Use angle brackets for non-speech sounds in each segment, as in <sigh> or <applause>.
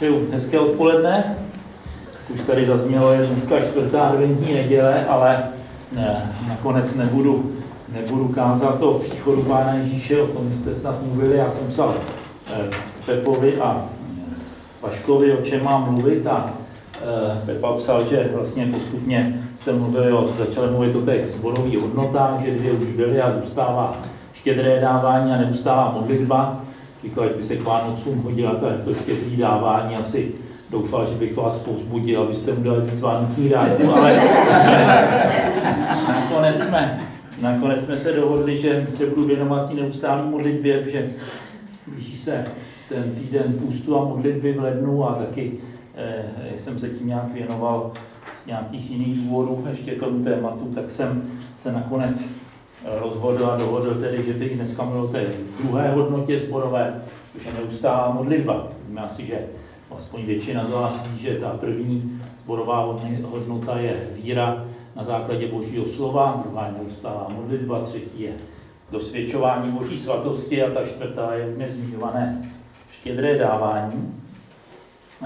Přeju hezké odpoledne. Už tady zaznělo, je dneska čtvrtá adventní neděle, ale ne, nakonec nebudu, nebudu kázat o příchodu Pána Ježíše, o tom jste snad mluvili. Já jsem psal eh, Pepovi a Vaškovi, o čem mám mluvit a eh, Pepa psal, že vlastně postupně jste mluvili o, začali mluvit o těch zborových hodnotách, že dvě už byly a zůstává štědré dávání a neustává modlitba. Říkal, jak by se k Vánocům hodila to štědrý dávání, asi doufal, že bych vás povzbudil, abyste mu dali víc vánoční dárku, ale <laughs> nakonec jsme, nakonec jsme se dohodli, že se budu věnovat té neustálé modlitbě, že blíží se ten týden půstu a modlitby v lednu a taky eh, jsem se tím nějak věnoval z nějakých jiných důvodů ještě tomu tématu, tak jsem se nakonec rozhodl a dohodl tedy, že bych dneska mluvil o té druhé hodnotě zborové, což je neustálá modlitba. Víme asi, že aspoň většina z vás ví, že ta první zborová hodnota je víra na základě božího slova, druhá je neustálá modlitba, třetí je dosvědčování boží svatosti a ta čtvrtá je už zmiňované štědré dávání.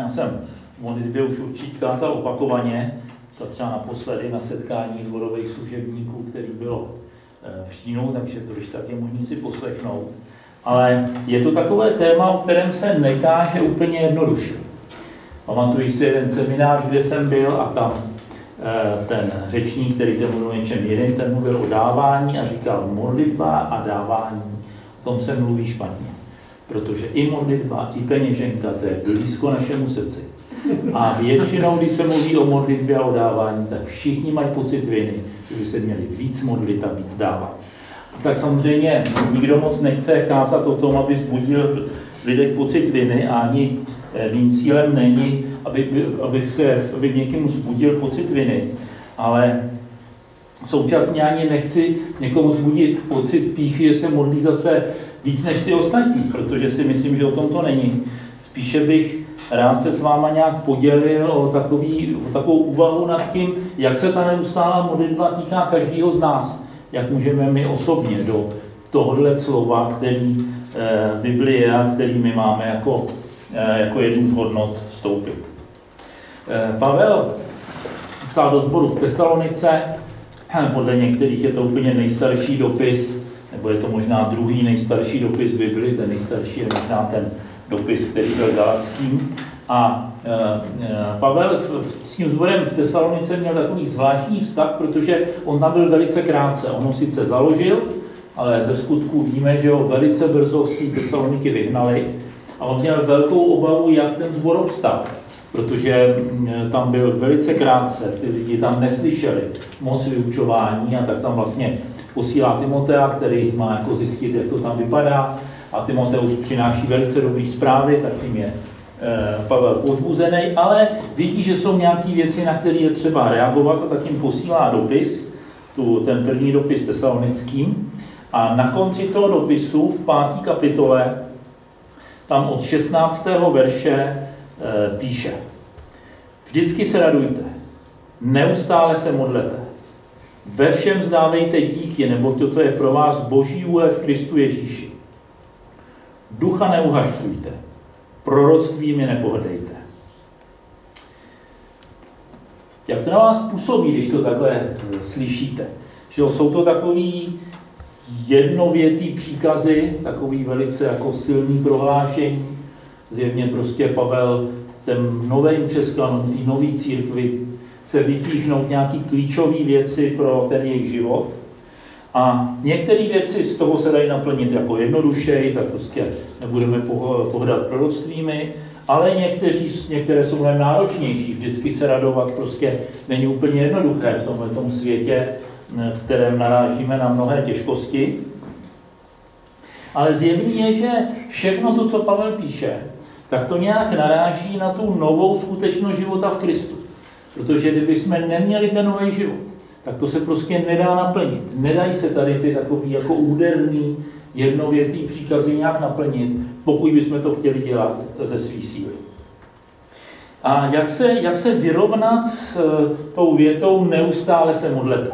Já jsem v modlitbě už určitě kázal opakovaně, třeba naposledy na setkání zborových služebníků, který bylo v Čínu, takže to když tak je možné si poslechnout. Ale je to takové téma, o kterém se nekáže úplně jednoduše. Pamatuji si jeden seminář, kde jsem byl a tam eh, ten řečník, který ten mluvil o něčem jiném, ten mluvil o dávání a říkal modlitba a dávání, o tom se mluví špatně. Protože i modlitba, i peněženka, to je blízko našemu srdci. A většinou, když se mluví o modlitbě a o dávání, tak všichni mají pocit viny, že by se měli víc modlit a víc dávat. Tak samozřejmě nikdo moc nechce kázat o tom, aby zbudil lidek pocit viny a ani eh, mým cílem není, aby, aby se aby někomu zbudil pocit viny, ale současně ani nechci někomu zbudit pocit píchy, že se modlí zase víc než ty ostatní, protože si myslím, že o tom to není. Spíše bych rád se s váma nějak podělil o, takový, o takovou úvahu nad tím, jak se ta neustálá modlitba týká každého z nás. Jak můžeme my osobně do tohohle slova, který e, Biblie a který my máme jako, e, jako jednu z hodnot vstoupit. E, Pavel psal do sboru v Tesalonice, podle některých je to úplně nejstarší dopis, nebo je to možná druhý nejstarší dopis Bibli, ten nejstarší je možná ten dopis, který byl galackým. A e, e, Pavel s tím zborem v Tesalonice měl takový zvláštní vztah, protože on tam byl velice krátce. On ho sice založil, ale ze skutku víme, že ho velice brzo z té Tesaloniky vyhnali. A on měl velkou obavu, jak ten zbor obstal, protože tam byl velice krátce, ty lidi tam neslyšeli moc vyučování a tak tam vlastně posílá Timotea, který má jako zjistit, jak to tam vypadá a Timoteus přináší velice dobré zprávy, tak tím je eh, Pavel pozbuzený, ale vidí, že jsou nějaké věci, na které je třeba reagovat a tak jim posílá dopis, tu, ten první dopis tesalonickým. A na konci toho dopisu v páté kapitole, tam od 16. verše e, píše Vždycky se radujte, neustále se modlete, ve všem zdávejte díky, nebo toto je pro vás boží vůle v Kristu Ježíši. Ducha neuhašujte, proroctvími nepohrdejte. Jak to na vás působí, když to takhle eh, slyšíte? Že jsou to takový jednovětý příkazy, takový velice jako silný prohlášení. Zjevně prostě Pavel ten novým přesklanom, té nové církvi se vypíchnout nějaký klíčové věci pro ten jejich život – a některé věci z toho se dají naplnit jako jednodušeji, tak prostě nebudeme pohrát proroctvími, ale někteří, některé jsou mnohem náročnější. Vždycky se radovat prostě není úplně jednoduché v tomhle světě, v kterém narážíme na mnohé těžkosti. Ale zjevný je, že všechno to, co Pavel píše, tak to nějak naráží na tu novou skutečnost života v Kristu. Protože kdyby jsme neměli ten nový život, tak to se prostě nedá naplnit. Nedají se tady ty takový jako úderný, jednovětý příkazy nějak naplnit, pokud bychom to chtěli dělat ze své síly. A jak se, jak se vyrovnat s eh, tou větou neustále se modlete?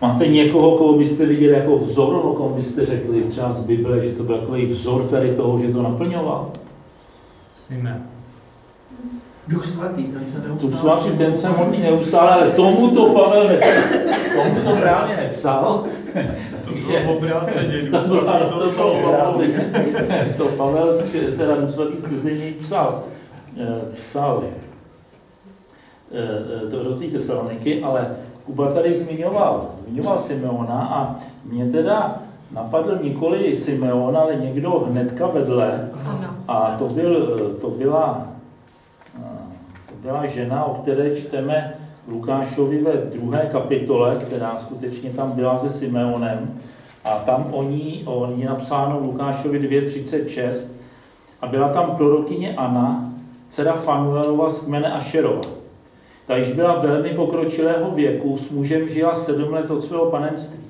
Máte někoho, koho byste viděli jako vzor, o kom byste řekli třeba z Bible, že to byl takový vzor tady toho, že to naplňoval? Simeon. Duch svatý, ten se neustále... Duch svatý, ten se modlí neustále, ale tomu to Pavel nepsal. Tomu to právě nepsal. To bylo obráceně, <laughs> Duch svatý to psal obráceně. To Pavel, teda Duch svatý skrze něj psal. eh, Psal eh, to do té Tesaloniky, ale Kuba tady zmiňoval, zmiňoval Simeona a mě teda napadl nikoli Simeon, ale někdo hnedka vedle, a to, byl, to, byla, byla žena, o které čteme Lukášovi ve druhé kapitole, která skutečně tam byla se Simeonem. A tam o ní, o ní napsáno Lukášovi 2.36 a byla tam prorokyně Anna, dcera Fanuelova z kmene Ašerova. Ta již byla velmi pokročilého věku, s mužem žila sedm let od svého panenství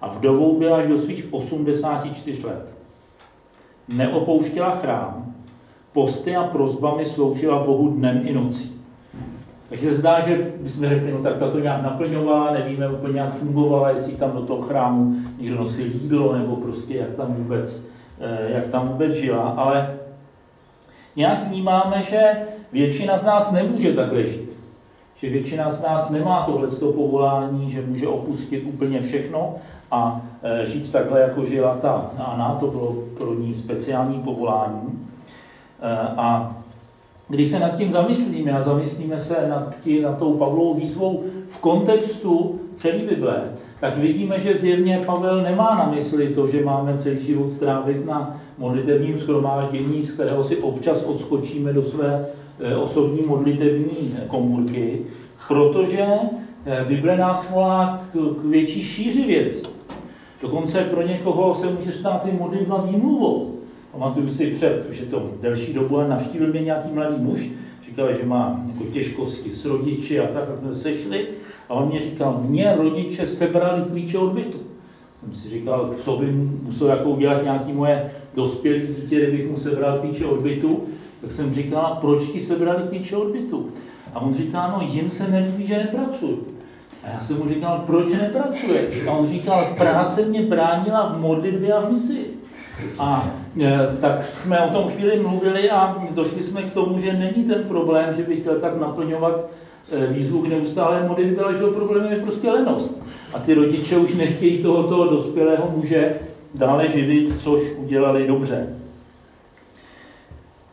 a vdovou byla až do svých 84 let neopouštěla chrám, posty a prozbami sloužila Bohu dnem i nocí. Takže se zdá, že bychom řekli, no tak ta to nějak naplňovala, nevíme úplně, jak fungovala, jestli tam do toho chrámu někdo nosil jídlo, nebo prostě jak tam vůbec, eh, jak tam vůbec žila, ale nějak vnímáme, že většina z nás nemůže takhle žít. Že většina z nás nemá tohleto povolání, že může opustit úplně všechno a e, žít takhle, jako žila ta Anna, to bylo pro ní speciální povolání. E, a když se nad tím zamyslíme a zamyslíme se nad, tí, nad tou Pavlovou výzvou v kontextu celé Bible, tak vidíme, že zjevně Pavel nemá na mysli to, že máme celý život strávit na modlitevním schromáždění, z kterého si občas odskočíme do své e, osobní modlitevní komůrky, protože e, Bible nás volá k, k větší šíři věcí. Dokonce pro někoho se může stát i modlitba výmluvou. Pamatuju si před, že to delší dobu ale navštívil mě nějaký mladý muž, říkal, že má jako těžkosti s rodiči a tak, a jsme se sešli a on mě říkal, mě rodiče sebrali klíče od bytu. Jsem si říkal, co by musel jako udělat nějaký moje dospělé dítě, kdybych mu sebral klíče od bytu, tak jsem říkal, proč ti sebrali klíče od bytu? A on říká, no jim se nelíbí, že nepracuju. A já jsem mu říkal, proč nepracuješ? A on říkal, práce mě bránila v modlitbě a v misi. A e, tak jsme o tom chvíli mluvili a došli jsme k tomu, že není ten problém, že bych chtěl tak naplňovat e, výzvu k neustále modlitbě, ale že problém je prostě lenost. A ty rodiče už nechtějí tohoto dospělého muže dále živit, což udělali dobře.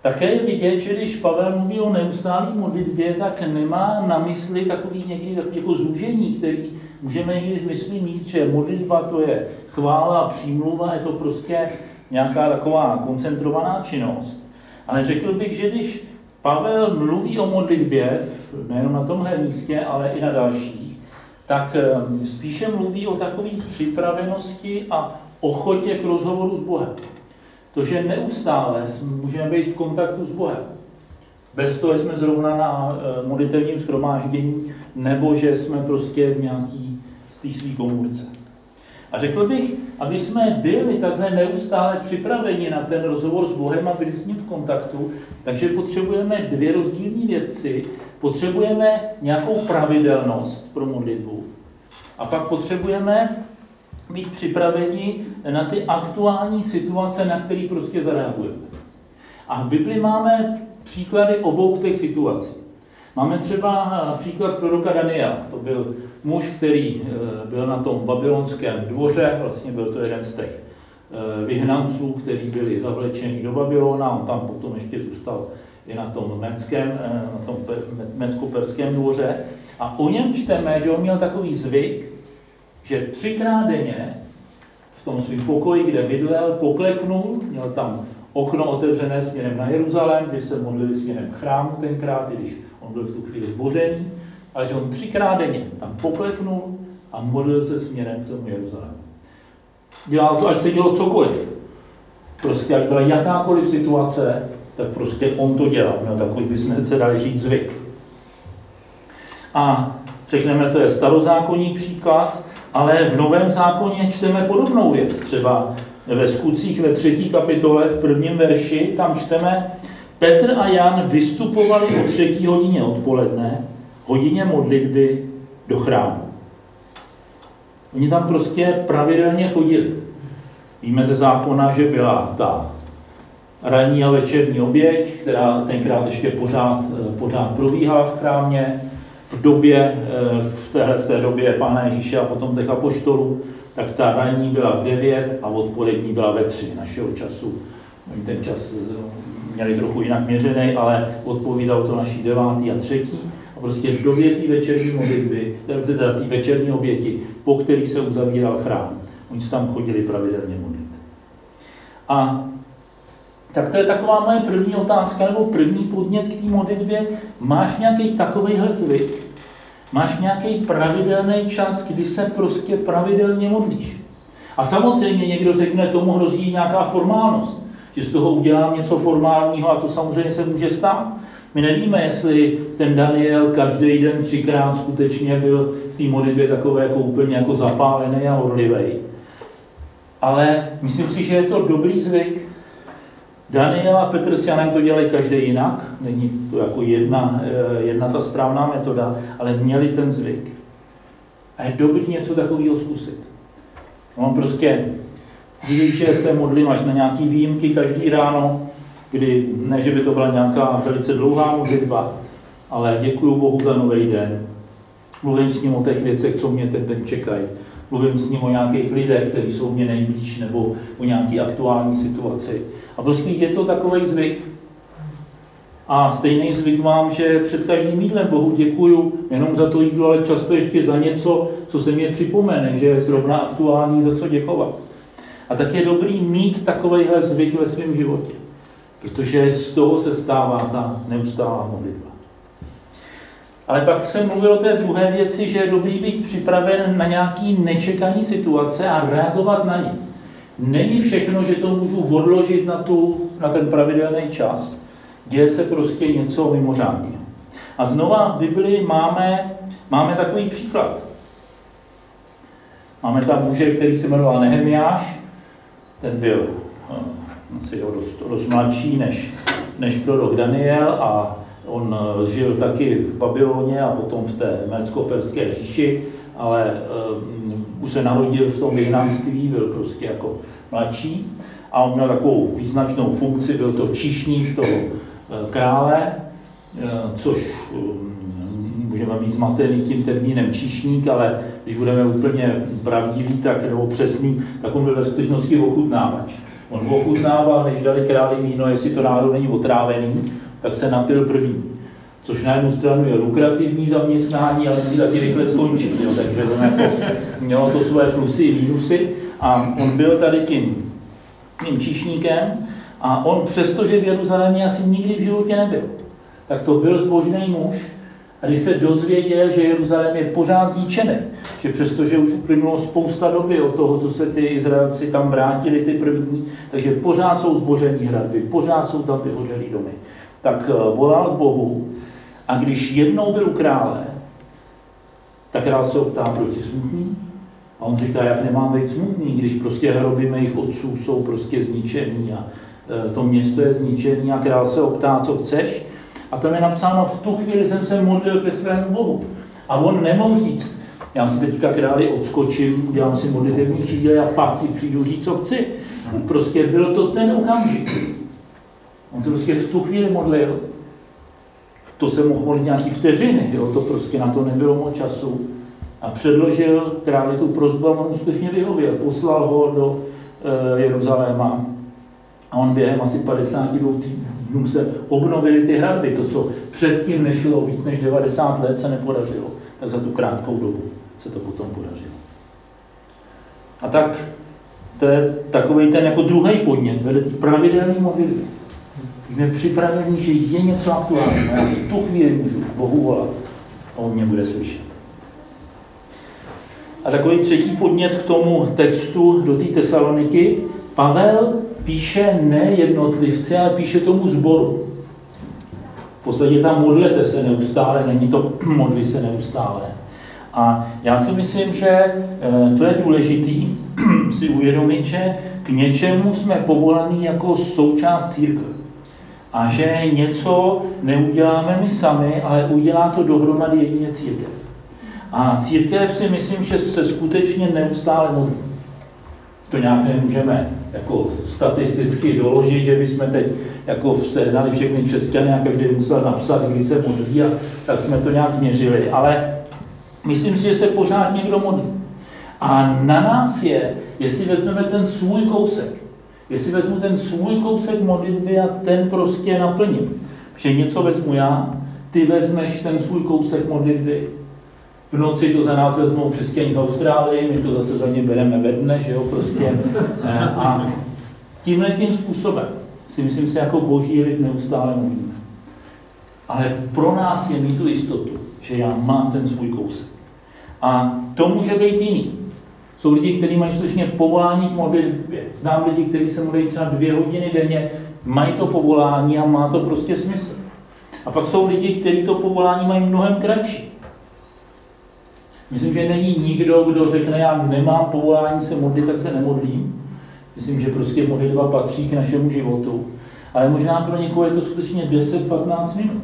Také je vidět, že když Pavel mluví o neustálé modlitbě, tak nemá na mysli takový někdy takový jako zúžení, který můžeme někdy v mysli mít, že modlitba to je chvála přímluva, je to prostě nějaká taková koncentrovaná činnost. Ale řekl bych, že když Pavel mluví o modlitbě, nejenom na tomhle místě, ale i na dalších, tak eh, spíše mluví o takové připravenosti a ochotě k rozhovoru s Bohem. To, že neustále můžeme být v kontaktu s Bohem. Bez toho jsme zrovna na eh, modlitevním schromáždění, nebo že jsme prostě v nějaký z té svý komůrce. A řekl bych, aby jsme byli takhle neustále připraveni na ten rozhovor s Bohem a byli s ním v kontaktu, takže potřebujeme dvě rozdílné věci. Potřebujeme nějakou pravidelnost pro modlitbu. A pak potřebujeme být připraveni na ty aktuální situace, na které prostě zareagujeme. A v Bibli máme příklady obou těch situací. Máme třeba příklad proroka Daniela. To byl muž, který byl na tom babylonském dvoře, vlastně byl to jeden z těch vyhnanců, kteří byli zavlečeni do Babylona, on tam potom ještě zůstal i na tom méckém, na tom mécko-perském dvoře. A o něm čteme, že on měl takový zvyk, že třikrát denně v tom svém pokoji, kde bydlel, pokleknul, měl tam okno otevřené směrem na Jeruzalém, kde se modlili směrem k chrámu tenkrát, i když on byl v tu chvíli zbořený, ale že on třikrát denně tam pokleknul a modlil se směrem k tomu Jeruzalému. Dělal to, až se dělo cokoliv. Prostě jak byla jakákoliv situace, tak prostě on to dělal. Měl takový, bychom se dali říct, zvyk. A řekneme, to je starozákonní příklad, ale v Novém zákoně čteme podobnou věc. Třeba ve skutcích ve třetí kapitole v prvním verši, tam čteme, Petr a Jan vystupovali o třetí hodině odpoledne, hodině modlitby do chrámu. Oni tam prostě pravidelně chodili. Víme ze zákona, že byla ta ranní a večerní oběť, která tenkrát ještě pořád, pořád probíhala v chrámě. V době, v téhle té době Pána Ježíše a potom těch apoštolů, tak ta ranní byla v 9 a odpolední byla ve 3 našeho času. Oni ten čas měli trochu jinak měřený, ale odpovídal to naší devátý a třetí. A prostě v době té večerní modlitby, teda té večerní oběti, po kterých se uzavíral chrám, oni se tam chodili pravidelně modlit. A tak to je taková moje první otázka, nebo první podnět k té modlitbě. Máš nějaký takovýhle zvyk? Máš nějaký pravidelný čas, kdy se prostě pravidelně modlíš? A samozřejmě někdo řekne, tomu hrozí nějaká formálnost že z toho udělám něco formálního a to samozřejmě se může stát. My nevíme, jestli ten Daniel každý den třikrát skutečně byl v té modlitbě takové jako úplně jako zapálený a horlivý. Ale myslím si, že je to dobrý zvyk. Daniel a Petr s Janem to dělají každý jinak, není to jako jedna, eh, jedna ta správná metoda, ale měli ten zvyk. A je dobrý něco takového zkusit. On prostě že se modlím až na nějaký výjimky každý ráno, kdy ne, že by to byla nějaká velice dlouhá modlitba, ale děkuji Bohu za nový den. Mluvím s ním o těch věcech, co mě ten den čekají. Mluvím s ním o nějakých lidech, kteří jsou mě nejblíž, nebo o nějaké aktuální situaci. A prostě je to takový zvyk. A stejný zvyk mám, že před každým jídlem Bohu děkuju jenom za to jídlo, ale často ještě za něco, co se mě připomene, že je zrovna aktuální, za co děkovat. A tak je dobrý mít takovýhle zvyk ve svém životě, protože z toho se stává ta neustálá modlitba. Ale pak jsem mluvil o té druhé věci, že je dobrý být připraven na nějaký nečekaný situace a reagovat na ně. Není všechno, že to můžu odložit na, tu, na ten pravidelný čas. Děje se prostě něco mimořádného. A znova v Biblii máme, máme takový příklad. Máme tam muže, který se jmenoval Nehemiáš, ten byl eh, asi o dost, dost mladší než, než prorok Daniel a on eh, žil taky v Babyloně a potom v té Mécko-Perské říši, ale um, už se narodil v tom vyhnanství, byl prostě jako mladší a on měl takovou význačnou funkci, byl to číšník toho krále, což můžeme být zmatený tím termínem číšník, ale když budeme úplně pravdiví tak, nebo přesný, tak on byl ve skutečnosti ochutnávač. On ochutnával, než dali králi víno, jestli to náhodou není otrávený, tak se napil první. Což na jednu stranu je lukrativní zaměstnání, ale může taky rychle skončit. Jo? Takže to jako, mělo to své plusy i mínusy. A on byl tady tím, tím číšníkem a on přestože v Jeruzalémě asi nikdy v životě nebyl, tak to byl zbožný muž, a když se dozvěděl, že Jeruzalém je pořád zničený, že přestože už uplynulo spousta doby od toho, co se ty Izraelci tam vrátili, ty první, takže pořád jsou zboření hradby, pořád jsou tam vyhořelý domy, tak eh, volal k Bohu a když jednou byl u krále, tak král se optá, proč jsi smutný? A on říká, jak nemám být smutný, když prostě hroby mých otců jsou prostě zničený a eh, to město je zničený a král se optá, co chceš? A tam je napsáno, v tu chvíli jsem se modlil ke svému Bohu. A on nemohl říct, já si teďka králi odskočím, udělám si modlitevní chvíli a pak ti přijdu říct, co chci. Prostě byl to ten okamžik. On to prostě v tu chvíli modlil. To se mohl modlit nějaký vteřiny, jo? to prostě na to nebylo moc času. A předložil králi tu prozbu a on skutečně vyhověl. Poslal ho do e, Jeruzaléma. A on během asi 52 dnů se obnovily ty hradby. To, co předtím nešlo víc než 90 let, se nepodařilo. Tak za tu krátkou dobu se to potom podařilo. A tak to je takový ten jako druhý podnět, vede ty pravidelný modlitby. Jsme připraveni, že je něco aktuálního. Já v tu chvíli můžu Bohu volat a on mě bude slyšet. A takový třetí podnět k tomu textu do té Tesaloniky. Pavel píše ne jednotlivci, ale píše tomu zboru. V podstatě tam modlete se neustále, není to <clears throat> modli se neustále. A já si myslím, že eh, to je důležitý <clears throat> si uvědomit, že k něčemu jsme povolaní jako součást církve. A že něco neuděláme my sami, ale udělá to dohromady jedině církev. A církev si myslím, že se skutečně neustále modlí. To nějak nemůžeme jako statisticky doložit, že bychom teď jako sehnali všechny křesťany a každý musel napsat, kdy se modlí a tak jsme to nějak změřili. Ale myslím si, že se pořád někdo modlí. A na nás je, jestli vezmeme ten svůj kousek, jestli vezmu ten svůj kousek modlitby a ten prostě naplním. Že něco vezmu já, ty vezmeš ten svůj kousek modlitby, v noci to za nás vezmou křesťaní v Austrálii, my to zase za ně bereme ve dne, že jo, prostě. Eh, a tímhle tím způsobem si myslím si jako boží lid neustále mluvíme. Ale pro nás je mít tu jistotu, že já mám ten svůj kousek. A to může být jiný. Jsou lidi, kteří mají skutečně povolání k modlitbě. Znám lidi, kteří se modlí třeba dvě hodiny denně, mají to povolání a má to prostě smysl. A pak jsou lidi, kteří to povolání mají mnohem kratší. Myslím, že není nikdo, kdo řekne, já nemám povolání se modlit, tak se nemodlím. Myslím, že prostě modlitba patří k našemu životu. Ale možná pro někoho je to skutečně 10-15 minut.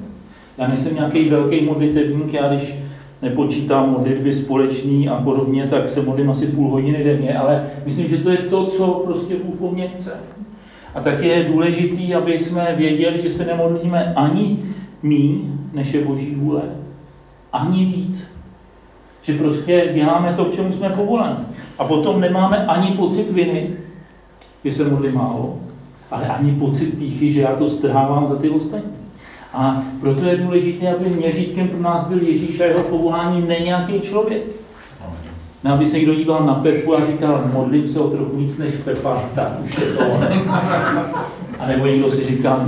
Já nejsem nějaký velký modlitebník, já když nepočítám modlitby společný a podobně, tak se modlím asi půl hodiny denně, ale myslím, že to je to, co prostě Bůh po mně chce. A tak je důležitý, aby jsme věděli, že se nemodlíme ani míň, než je Boží vůle, ani víc. Že prostě děláme to, k čemu jsme povoláni. A potom nemáme ani pocit viny, že se modlím málo, ale ani pocit píchy, že já to strhávám za ty ostatní. A proto je důležité, aby měřítkem pro nás byl Ježíš a jeho povolání ne nějaký člověk. No, aby se někdo díval na Pepu a říkal, modlím se o trochu víc než Pepa, tak už je to A nebo někdo si říká,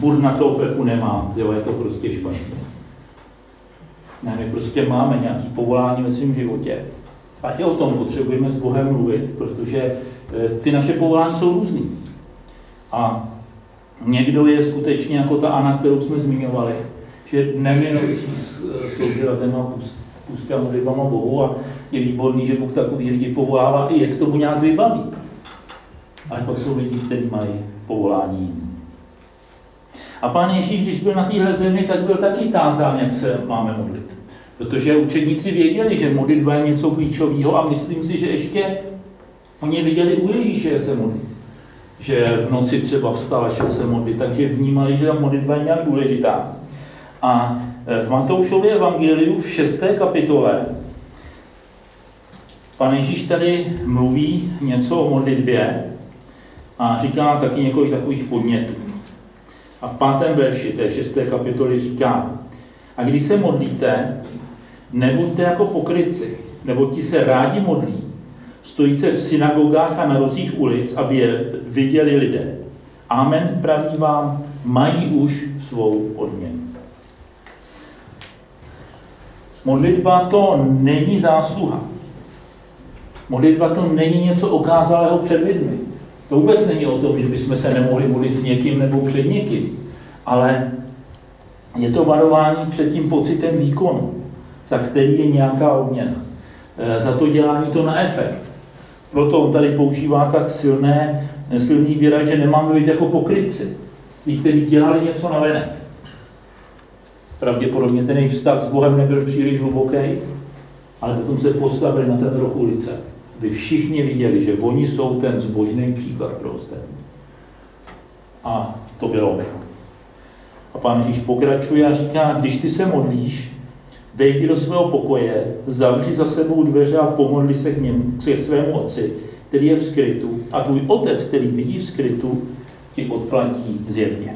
furt na toho Pepu nemám, jo, je to prostě špatně. Ne, my prostě máme nějaký povolání ve svém životě. A i o tom potřebujeme s Bohem mluvit, protože eh, ty naše povolání jsou různý. A někdo je skutečně jako ta Ana, kterou jsme zmiňovali, že neměnosí sloužila téma pustě a modlitbama Bohu a je výborný, že Bůh takový lidi povolává i je k tomu nějak vybaví. Ale pak jsou lidi, kteří mají povolání A pán Ježíš, když byl na téhle zemi, tak byl taky tázán, jak se máme modlit. Protože učedníci věděli, že modlitba je něco klíčového a myslím si, že ještě oni viděli u Ježíše, že se modlí. Že v noci třeba vstal a šel se modlit, takže vnímali, že ta modlitba je nějak důležitá. A e, v Matoušově evangeliu v 6. kapitole pan Ježíš tady mluví něco o modlitbě a říká taky několik takových podnětů. A v pátém verši té 6. kapitoly říká, a když se modlíte, nebuďte jako pokryci, nebo ti se rádi modlí, stojíce v synagogách a na rozích ulic, aby je viděli lidé. Amen, praví vám, mají už svou odměnu. Modlitba to není zásluha. Modlitba to není něco okázalého před lidmi. To vůbec není o tom, že bychom se nemohli modlit s někým nebo před někým. Ale je to varování před tím pocitem výkonu, za který je nějaká odměna. E, za to dělání to na efekt. Proto on tady používá tak silné, silný výraz, že nemáme být jako pokrytci. Tí, kteří dělali něco na venek. Pravděpodobně ten jejich vztah s Bohem nebyl příliš hluboký, ale potom se postavili na ten roh ulice, aby všichni viděli, že oni jsou ten zbožný příklad pro ostatní. A to bylo. A pán Ježíš pokračuje a říká, když ty se modlíš, vejdi do svého pokoje, zavři za sebou dveře a pomodli se k němu, k svému otci, který je v skrytu, a tvůj otec, který vidí v skrytu, ti odplatí zjevně.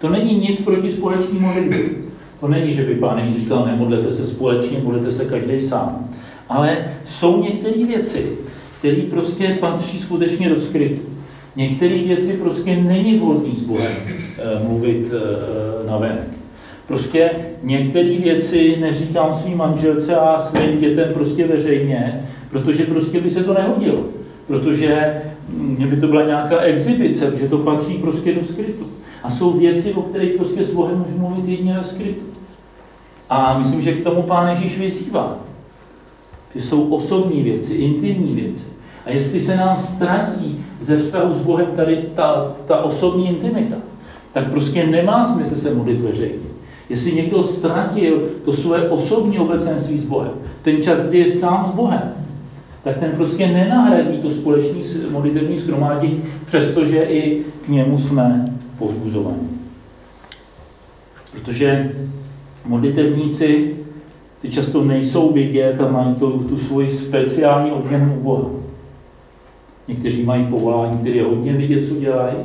To není nic proti společné modlitbě. To není, že by pán Ježíš říkal, nemodlete se společně, modlete se každý sám. Ale jsou některé věci, které prostě patří skutečně do skrytu. Některé věci prostě není vhodný s Bohem eh, mluvit eh, na venek. Prostě některé věci neříkám svým manželce a svým dětem prostě veřejně, protože prostě by se to nehodilo. Protože mě by to byla nějaká exibice, že to patří prostě do skrytu. A jsou věci, o kterých prostě s Bohem můžu mluvit jedině ve skrytu. A myslím, že k tomu Pán Ježíš vyzývá. Že jsou osobní věci, intimní věci. A jestli se nám ztratí ze vztahu s Bohem tady ta, ta osobní intimita, tak prostě nemá smysl se modlit veřejně. Jestli někdo ztratil to svoje osobní obecenství s Bohem, ten čas, kdy je sám s Bohem, tak ten prostě nenahradí to společné modlitevní schromáždění, přestože i k němu jsme pozbuzovaní. Protože modlitevníci ty často nejsou vidět a mají tu, tu svoji speciální odměnu u Boha. Někteří mají povolání, které je hodně vidět, co dělají,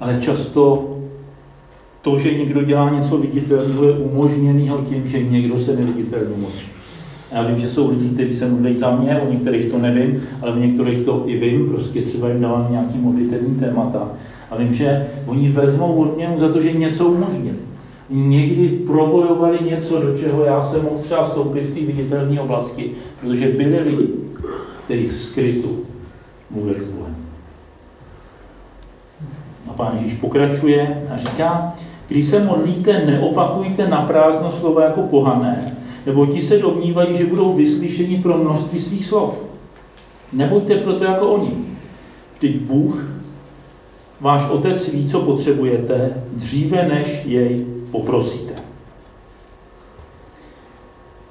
ale často to, že někdo dělá něco viditelného, je umožněného tím, že někdo se neviditelný modlí. Já vím, že jsou lidi, kteří se modlí za mě, o některých to nevím, ale o některých to i vím, prostě třeba jim dávám nějaký modlitelný témata. A vím, že oni vezmou odměnu za to, že něco umožnili. Někdy probojovali něco, do čeho já jsem mohl třeba vstoupit v té viditelné oblasti, protože byli lidi, kteří v skrytu mluvili s Bohem. A pán Ježíš pokračuje a říká, když se modlíte, neopakujte na prázdno slovo jako pohané, nebo ti se domnívají, že budou vyslyšeni pro množství svých slov. Nebuďte proto jako oni. Vždyť Bůh, váš otec ví, co potřebujete, dříve než jej poprosíte.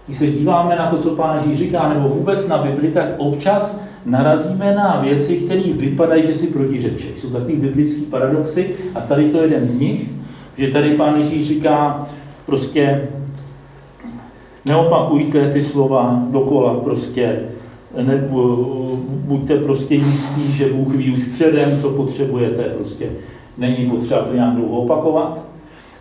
Když se díváme na to, co Pán Ježíš říká, nebo vůbec na Bibli, tak občas narazíme na věci, které vypadají, že si protiřečí. Jsou takový biblický paradoxy a tady to je jeden z nich, že tady Pán Ježíš říká prostě neopakujte ty slova dokola, prostě ne, buďte prostě jistí, že Bůh ví už předem, co potřebujete, prostě není potřeba to nějak dlouho opakovat.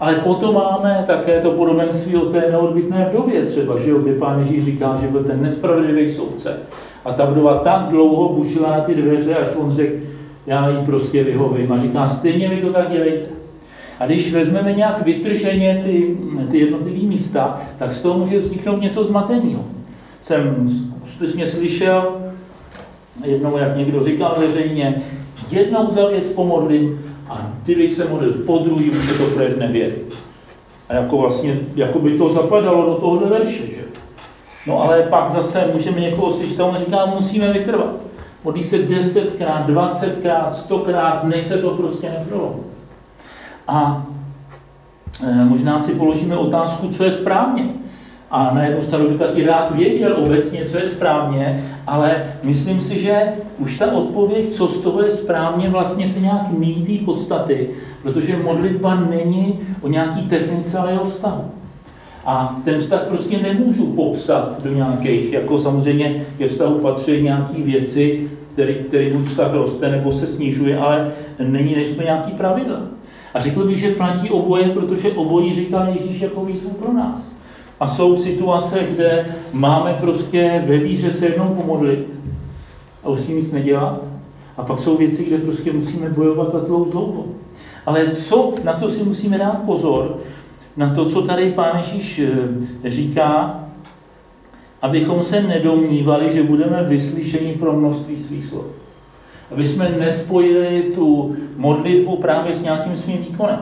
Ale potom máme také to podobenství o té neodbitné vdově třeba, že jo, kdy pán Ježíš říká, že byl ten nespravedlivý soudce. A ta vdova tak dlouho bušila na ty dveře, až on řekl, já jí prostě vyhovím. A říká, stejně mi to tak dělejte. A když vezmeme nějak vytrženě ty, ty jednotlivé místa, tak z toho může vzniknout něco zmateného. Jsem skutečně slyšel jednou, jak někdo říkal veřejně, jednou za věc pomodlím, a kdybych se modlil po druhý, už je to projev nevěry. A jako vlastně, jako by to zapadalo do tohohle verše, že? No ale pak zase můžeme někoho slyšet a on říká, musíme vytrvat. Modlí se desetkrát, dvacetkrát, stokrát, než se to prostě neprolomí. A e, možná si položíme otázku, co je správně. A na jednu stranu bych taky rád věděl obecně, co je správně, ale myslím si, že už ta odpověď, co z toho je správně, vlastně se nějak míjí podstaty, protože modlitba není o nějaký technice, ale o vztahu. A ten vztah prostě nemůžu popsat do nějakých, jako samozřejmě ke vztahu patří nějaké věci, který, který buď vztah roste nebo se snižuje, ale není než nějaký pravidla. A řekl bych, že platí oboje, protože obojí říká Ježíš jako výzvu pro nás. A jsou situace, kde máme prostě ve víře se jednou pomodlit a už si nic nedělat. A pak jsou věci, kde prostě musíme bojovat a tlou dlouho. Ale co, na to si musíme dát pozor, na to, co tady Pán Ježíš eh, říká, abychom se nedomnívali, že budeme vyslyšeni pro množství svých slov. Aby jsme nespojili tu modlitbu právě s nějakým svým výkonem.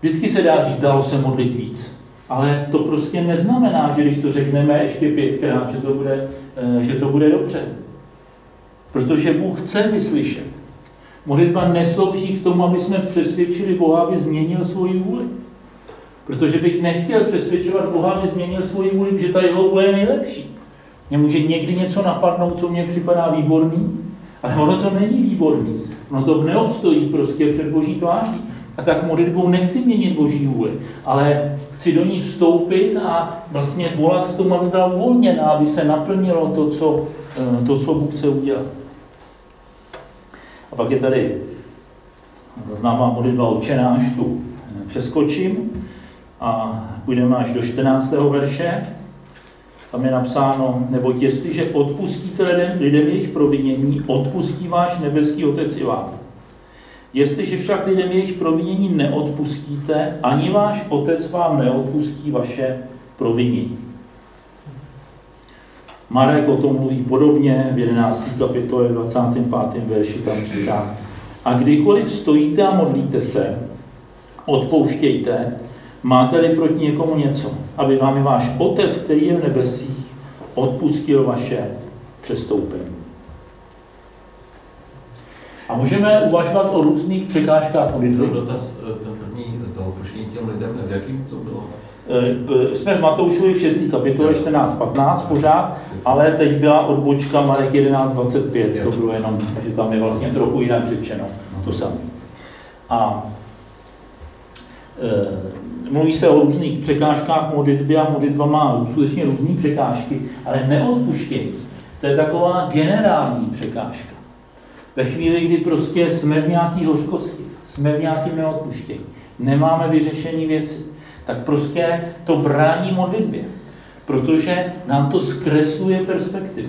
Vždycky se dá říct, dalo se modlit víc. Ale to prostě neznamená, že když to řekneme ještě pětkrát, že to bude, eh, že to bude dobře. Protože Bůh chce vyslyšet. Modlitba neslouží k tomu, aby jsme přesvědčili Boha, aby změnil svoji vůli. Protože bych nechtěl přesvědčovat Boha, aby změnil svoji vůli, že ta jeho vůle je nejlepší. Mě může někdy něco napadnout, co mně připadá výborný, ale ono to není výborný. Ono to neobstojí prostě před boží tváří. A tak modlitbou nechci měnit boží vůli, ale chci do ní vstoupit a vlastně volat k tomu, aby byla uvolněná, aby se naplnilo to, co, eh, to, co Bůh chce udělat. A pak je tady známá modlitba očenáš, tu přeskočím a půjdeme až do 14. verše. Tam je napsáno, nebo jestliže odpustíte lidem, lidem jejich provinění, odpustí váš nebeský Otec i vám. Jestliže však lidem jejich provinění neodpustíte, ani váš otec vám neodpustí vaše provinění. Marek o tom mluví podobně v 11. kapitole 25. verši tam říká, a kdykoliv stojíte a modlíte se, odpouštějte, máte-li proti někomu něco, aby vám i váš otec, který je v nebesích, odpustil vaše přestoupení. A můžeme uvažovat o různých překážkách modlitby. Dotaz, eh, ten první, to pošlení těm lidem, v jakým to bylo? Eh, jsme v Matoušovi v 6. kapitole 14.15 pořád ale teď byla odbočka Marek 1125, to bylo jenom, že tam je vlastně trochu jinak řečeno, to samé. A e, mluví se o různých překážkách modlitby a modlitba má skutečně různé překážky, ale neodpuštění. To je taková generální překážka. Ve chvíli, kdy prostě jsme v nějaké hořkosti, jsme v nějakém neodpuštění, nemáme vyřešení věci, tak prostě to brání modlitbě, protože nám to zkresluje perspektivu.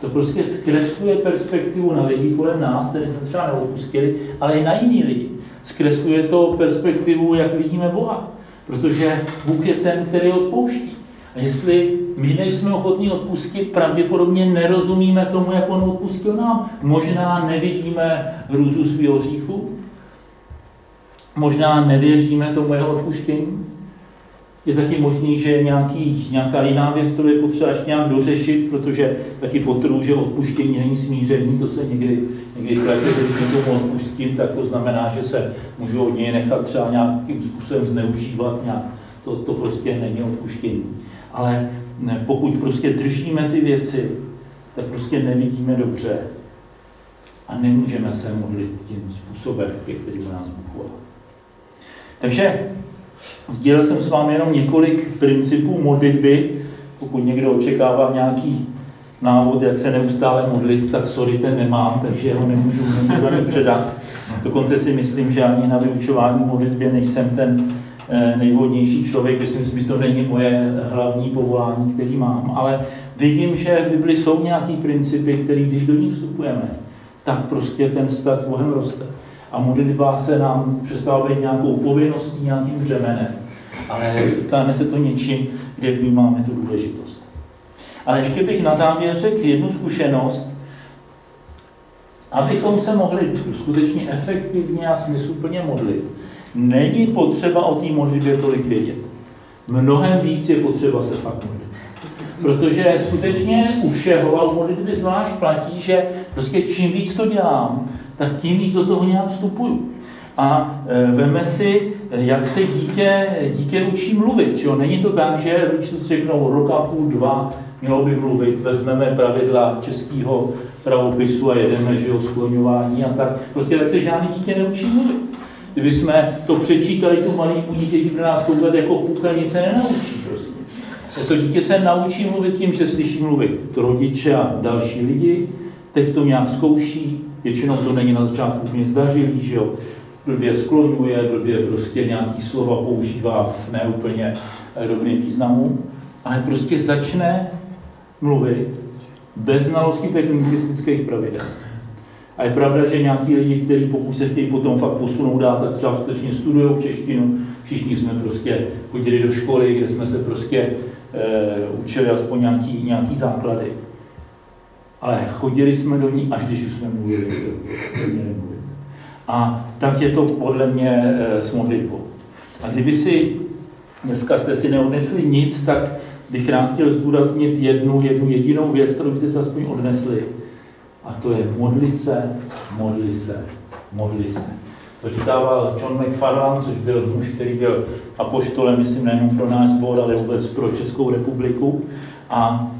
To prostě zkresluje perspektivu na lidi kolem nás, které jsme třeba neodpustili, ale i na jiný lidi. Zkresluje to perspektivu, jak vidíme Boha, protože Bůh je ten, který odpouští. A jestli my nejsme ochotní odpustit, pravděpodobně nerozumíme tomu, jak on odpustil nám. Možná nevidíme hrůzu svého hříchu, možná nevěříme tomu jeho odpuštění. Je taky možný, že je nějaký, nějaká jiná věc, kterou je potřeba ještě nějak dořešit, protože taky potrhu, že odpuštění není smíření, to se někdy, někdy platí, když tomu odpustím, tak to znamená, že se můžu od něj nechat třeba nějakým způsobem zneužívat, nějak, to, to prostě není odpuštění. Ale ne, pokud prostě držíme ty věci, tak prostě nevidíme dobře a nemůžeme se modlit tím způsobem, ke kterým nás Bůh. Takže sdělil jsem s vámi jenom několik principů modlitby. Pokud někdo očekává nějaký návod, jak se neustále modlit, tak sorry, ten nemám, takže ho nemůžu, nemůžu ani předat. Dokonce si myslím, že ani na vyučování modlitbě nejsem ten eh, nejvhodnější člověk. Myslím si, že to není moje hlavní povolání, který mám, ale vidím, že v Bibli jsou nějaký principy, které když do ní vstupujeme, tak prostě ten vztah s Bohem roste. A modlitba se nám přestává být nějakou povinností, nějakým břemenem, ale stane se to něčím, kde vnímáme tu důležitost. Ale ještě bych na závěr řekl jednu zkušenost, abychom se mohli skutečně efektivně a smysluplně modlit. Není potřeba o té modlitbě tolik vědět. Mnohem víc je potřeba se fakt modlit. Protože skutečně u všeho, a u modlitby zvlášť platí, že prostě čím víc to dělám, tak tím víc do toho nějak vstupuju. A e, veme si, jak se dítě, dítě učí mluvit. Že jo? Není to tak, že rodiče si řeknou roka půl, dva, mělo by mluvit, vezmeme pravidla českého pravopisu a jedeme, že jo, a tak. Prostě tak se žádný dítě neučí mluvit. Kdyby jsme to přečítali tu malému dítěti, pro nás koukat jako půlka, nic se nenaučí prostě. To dítě se naučí mluvit tím, že slyší mluvit rodiče a další lidi, teď to nějak zkouší, většinou to není na začátku úplně zdařilý, že jo, blbě skloňuje, blbě prostě nějaký slova používá v neúplně dobrým významu, ale prostě začne mluvit bez znalosti těch lingvistických pravidel. A je pravda, že nějaký lidi, kteří pokud se chtějí potom fakt posunout dát, tak třeba skutečně studují češtinu. Všichni jsme prostě chodili do školy, kde jsme se prostě e, učili aspoň nějaký, nějaký základy. Ale chodili jsme do ní, až když už jsme mluvili. A tak je to podle mě e, s modlitbou. A kdyby si dneska jste si neodnesli nic, tak bych rád chtěl zdůraznit jednu, jednu jedinou věc, kterou jste se aspoň odnesli. A to je modli se, modli se, modli se. To říkával John McFarland, což byl muž, který byl apoštolem, myslím, nejenom pro náš sbor, ale vůbec pro Českou republiku. A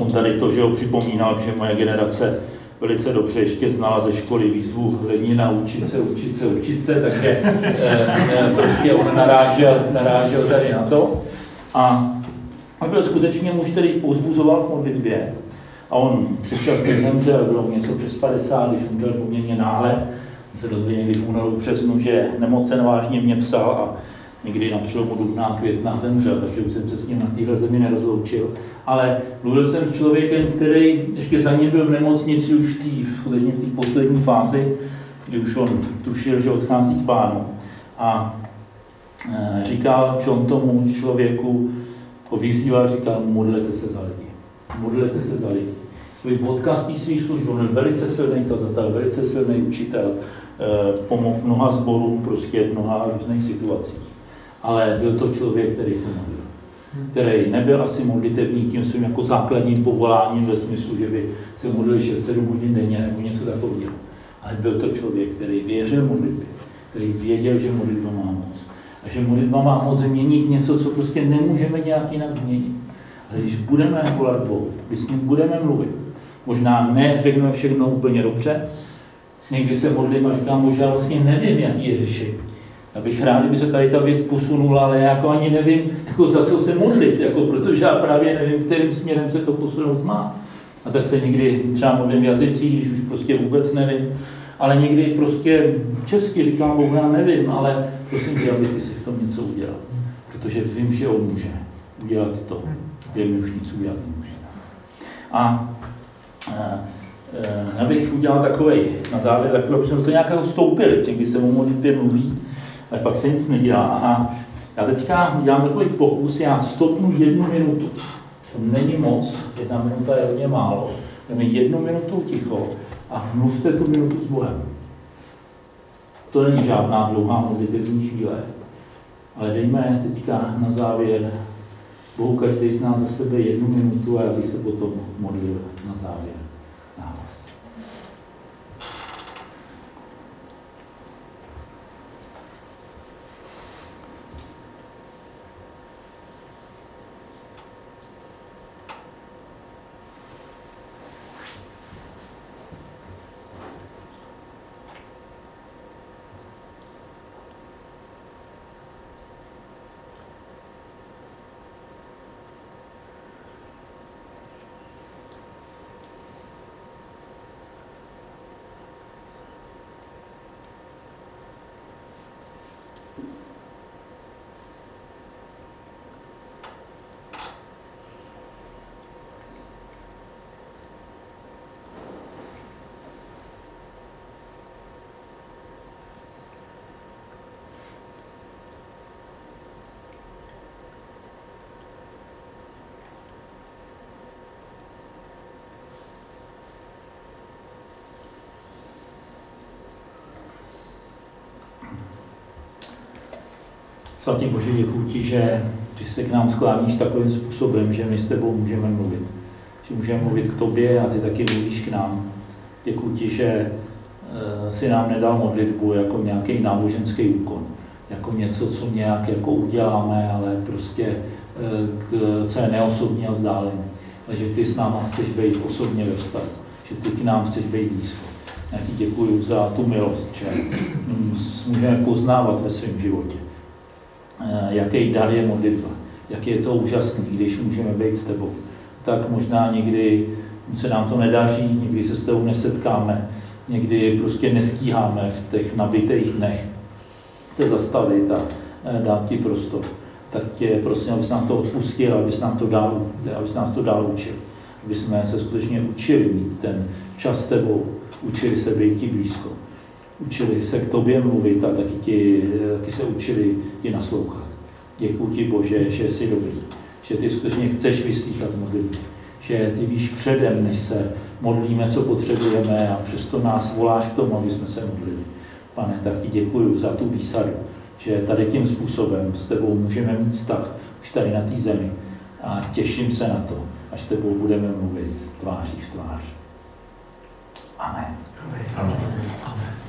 on tady to, že ho připomínal, že moje generace velice dobře ještě znala ze školy výzvu Lenina učit se, učit se, učit se, takže e, prostě on narážel, narážel tady na to. A on byl skutečně muž, který pozbuzoval k modlitbě. A on předčasně zemřel, bylo něco přes 50, když umřel poměrně náhle. Se dozvěděl někdy v únoru, přesnu, že nemocen vážně mě psal a někdy na přelomu dubna května zemřel, takže už jsem se s ním na téhle zemi nerozloučil. Ale mluvil jsem s člověkem, který ještě za ně byl v nemocnici už té, skutečně v té poslední fázi, kdy už on tušil, že odchází k pánu. A e, říkal John tomu člověku, ho vyzýval, říkal, modlete se za lidi. Modlete se za lidi. Svůj podcast svý služby, on je velice silný kazatel, velice silný učitel, e, pomohl mnoha zborům, prostě v mnoha různých situacích. Ale byl to člověk, který se modlil který nebyl asi modlitební tím svým jako základním povoláním ve smyslu, že by se modlil 6-7 hodin denně nebo něco takového. Ale byl to člověk, který věřil modlitbě, který věděl, že modlitba má moc. A že modlitba má moc změnit něco, co prostě nemůžeme nějak jinak změnit. Ale když budeme volat Bohu, když s ním budeme mluvit, možná ne řekneme všechno úplně dobře, někdy se modlím a říkám, možná vlastně nevím, jaký je řešení. Já bych rád, kdyby se tady ta věc posunula, ale já jako ani nevím, jako za co se modlit, jako protože já právě nevím, kterým směrem se to posunout má. A tak se někdy třeba modlím jazycích, když už prostě vůbec nevím. Ale někdy prostě česky říkám, Bohu, já nevím, ale prosím tě, aby ty si v tom něco udělal. Protože vím, že on může udělat to, kde mi už nic udělat nemůže. A, a, a já bych udělal takový na závěr, takový, aby jsme to nějak stoupili, když se o modlitbě mluví, tak pak se nic nedělá. A já teďka dělám takový pokus, já stopnu jednu minutu. To není moc, jedna minuta je hodně málo. Jdeme jednu minutu ticho a mluvte tu minutu s Bohem. To není žádná dlouhá modlitevní chvíle, ale dejme teďka na závěr Bohu každý z nás za sebe jednu minutu a já bych se potom modlil na závěr. Svatý Bože, děkuji ti, že ty se k nám skláníš takovým způsobem, že my s tebou můžeme mluvit. Že můžeme mluvit k tobě a ty taky mluvíš k nám. Děkuji ti, že eh, si nám nedal modlitbu jako nějaký náboženský úkon, jako něco, co nějak jako uděláme, ale prostě eh, co je neosobní a vzdálený. Ale že ty s náma chceš být osobně ve vztahu, že ty k nám chceš být blízko. Já ti děkuji za tu milost, že můžeme poznávat ve svém životě jaký dar je modlitba, jak je to úžasný, když můžeme být s tebou. Tak možná někdy se nám to nedaří, někdy se s tebou nesetkáme, někdy prostě nestíháme v těch nabitých dnech se zastavit a eh, dát ti prostor. Tak tě prosím, abys nám to odpustil, abys, nám to dál, abys nás to dál učil. Aby jsme se skutečně učili mít ten čas s tebou, učili se být ti blízko učili se k tobě mluvit a taky, ti, taky se učili ti naslouchat. Děkuji ti, Bože, že jsi dobrý, že ty skutečně chceš vyslýchat modlitby, že ty víš předem, než se modlíme, co potřebujeme a přesto nás voláš k tomu, aby jsme se modlili. Pane, tak ti děkuji za tu výsadu, že tady tím způsobem s tebou můžeme mít vztah už tady na té zemi a těším se na to, až s tebou budeme mluvit tváří v tvář. Amen. Amen. Amen. Amen.